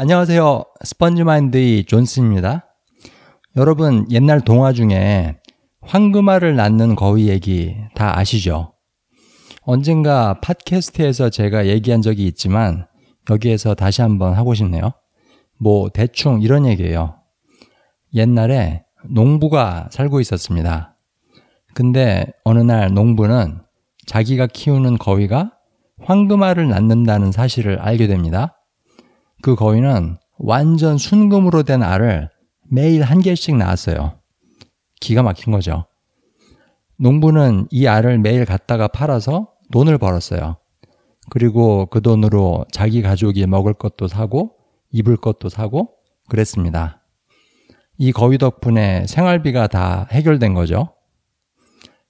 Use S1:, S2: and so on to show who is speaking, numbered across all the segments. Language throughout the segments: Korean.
S1: 안녕하세요. 스펀지마인드의 존슨입니다. 여러분, 옛날 동화 중에 황금알을 낳는 거위 얘기 다 아시죠? 언젠가 팟캐스트에서 제가 얘기한 적이 있지만 여기에서 다시 한번 하고 싶네요. 뭐 대충 이런 얘기예요. 옛날에 농부가 살고 있었습니다. 근데 어느 날 농부는 자기가 키우는 거위가 황금알을 낳는다는 사실을 알게 됩니다. 그 거위는 완전 순금으로 된 알을 매일 한 개씩 낳았어요. 기가 막힌 거죠. 농부는 이 알을 매일 갖다가 팔아서 돈을 벌었어요. 그리고 그 돈으로 자기 가족이 먹을 것도 사고 입을 것도 사고 그랬습니다. 이 거위 덕분에 생활비가 다 해결된 거죠.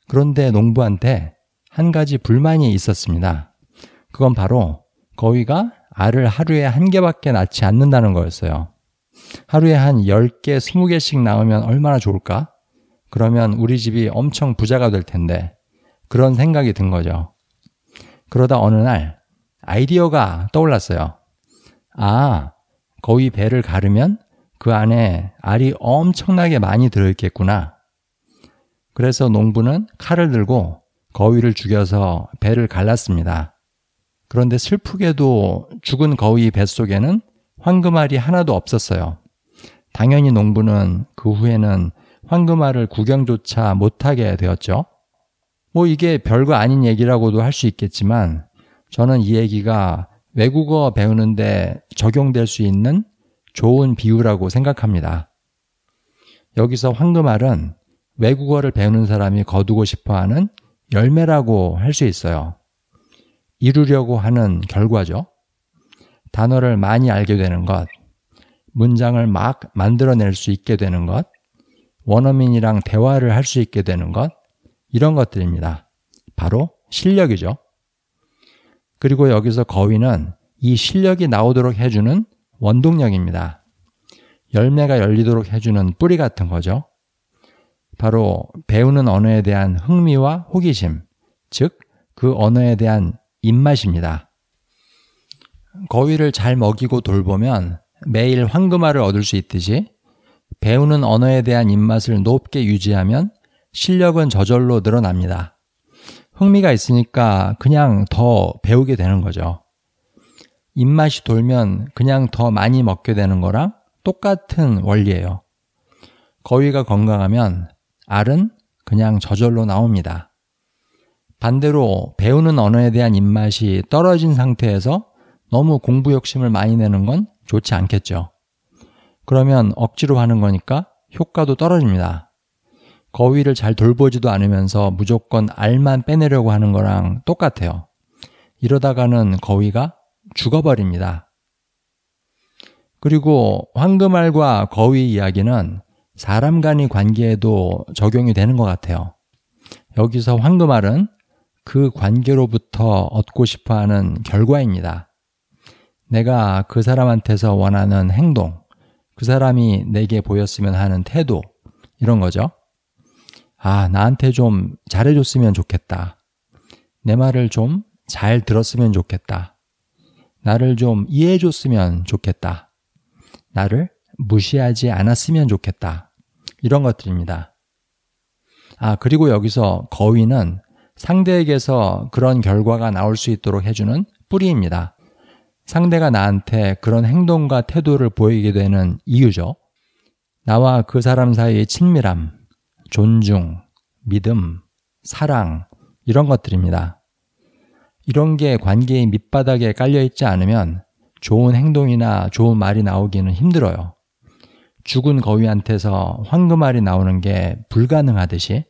S1: 그런데 농부한테 한 가지 불만이 있었습니다. 그건 바로 거위가 알을 하루에 한 개밖에 낳지 않는다는 거였어요. 하루에 한 10개, 20개씩 낳으면 얼마나 좋을까? 그러면 우리 집이 엄청 부자가 될 텐데 그런 생각이 든 거죠. 그러다 어느 날 아이디어가 떠올랐어요. 아, 거위 배를 가르면 그 안에 알이 엄청나게 많이 들어있겠구나. 그래서 농부는 칼을 들고 거위를 죽여서 배를 갈랐습니다. 그런데 슬프게도 죽은 거위 뱃속에는 황금알이 하나도 없었어요. 당연히 농부는 그 후에는 황금알을 구경조차 못하게 되었죠. 뭐 이게 별거 아닌 얘기라고도 할 수 있겠지만 저는 이 얘기가 외국어 배우는데 적용될 수 있는 좋은 비유라고 생각합니다. 여기서 황금알은 외국어를 배우는 사람이 거두고 싶어 하는 열매라고 할 수 있어요. 이루려고 하는 결과죠. 단어를 많이 알게 되는 것, 문장을 막 만들어낼 수 있게 되는 것, 원어민이랑 대화를 할 수 있게 되는 것, 이런 것들입니다. 바로 실력이죠. 그리고 여기서 거위는 이 실력이 나오도록 해주는 원동력입니다. 열매가 열리도록 해주는 뿌리 같은 거죠. 바로 배우는 언어에 대한 흥미와 호기심, 즉, 그 언어에 대한 입맛입니다. 거위를 잘 먹이고 돌보면 매일 황금알을 얻을 수 있듯이 배우는 언어에 대한 입맛을 높게 유지하면 실력은 저절로 늘어납니다. 흥미가 있으니까 그냥 더 배우게 되는 거죠. 입맛이 돌면 그냥 더 많이 먹게 되는 거랑 똑같은 원리예요. 거위가 건강하면 알은 그냥 저절로 나옵니다. 반대로 배우는 언어에 대한 입맛이 떨어진 상태에서 너무 공부 욕심을 많이 내는 건 좋지 않겠죠. 그러면 억지로 하는 거니까 효과도 떨어집니다. 거위를 잘 돌보지도 않으면서 무조건 알만 빼내려고 하는 거랑 똑같아요. 이러다가는 거위가 죽어버립니다. 그리고 황금알과 거위 이야기는 사람 간의 관계에도 적용이 되는 것 같아요. 여기서 황금알은 그 관계로부터 얻고 싶어 하는 결과입니다. 내가 그 사람한테서 원하는 행동, 그 사람이 내게 보였으면 하는 태도, 이런 거죠. 아, 나한테 좀 잘해줬으면 좋겠다. 내 말을 좀 잘 들었으면 좋겠다. 나를 좀 이해해줬으면 좋겠다. 나를 무시하지 않았으면 좋겠다. 이런 것들입니다. 아, 그리고 여기서 거위는 상대에게서 그런 결과가 나올 수 있도록 해주는 뿌리입니다. 상대가 나한테 그런 행동과 태도를 보이게 되는 이유죠. 나와 그 사람 사이의 친밀함, 존중, 믿음, 사랑, 이런 것들입니다. 이런 게 관계의 밑바닥에 깔려있지 않으면 좋은 행동이나 좋은 말이 나오기는 힘들어요. 죽은 거위한테서 황금알이 나오는 게 불가능하듯이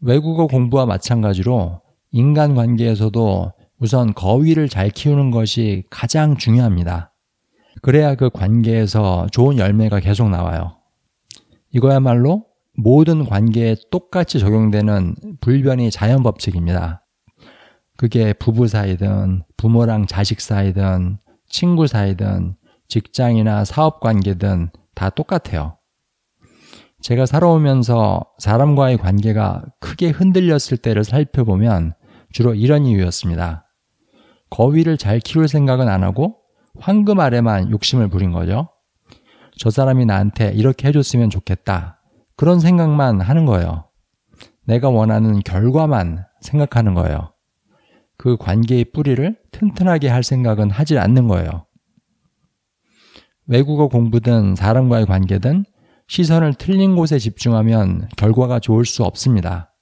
S1: 외국어 공부와 마찬가지로 인간 관계에서도 우선 거위를 잘 키우는 것이 가장 중요합니다. 그래야 그 관계에서 좋은 열매가 계속 나와요. 이거야말로 모든 관계에 똑같이 적용되는 불변의 자연 법칙입니다. 그게 부부 사이든 부모랑 자식 사이든 친구 사이든 직장이나 사업 관계든 다 똑같아요. 제가 살아오면서 사람과의 관계가 크게 흔들렸을 때를 살펴보면 주로 이런 이유였습니다. 거위를 잘 키울 생각은 안 하고 황금알에만 욕심을 부린 거죠. 저 사람이 나한테 이렇게 해줬으면 좋겠다. 그런 생각만 하는 거예요. 내가 원하는 결과만 생각하는 거예요. 그 관계의 뿌리를 튼튼하게 할 생각은 하지 않는 거예요. 외국어 공부든 사람과의 관계든 시선을 틀린 곳에 집중하면 결과가 좋을 수 없습니다.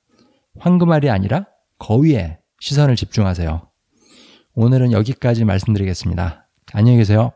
S1: 황금알이 아니라 거위에 시선을 집중하세요. 오늘은 여기까지 말씀드리겠습니다. 안녕히 계세요.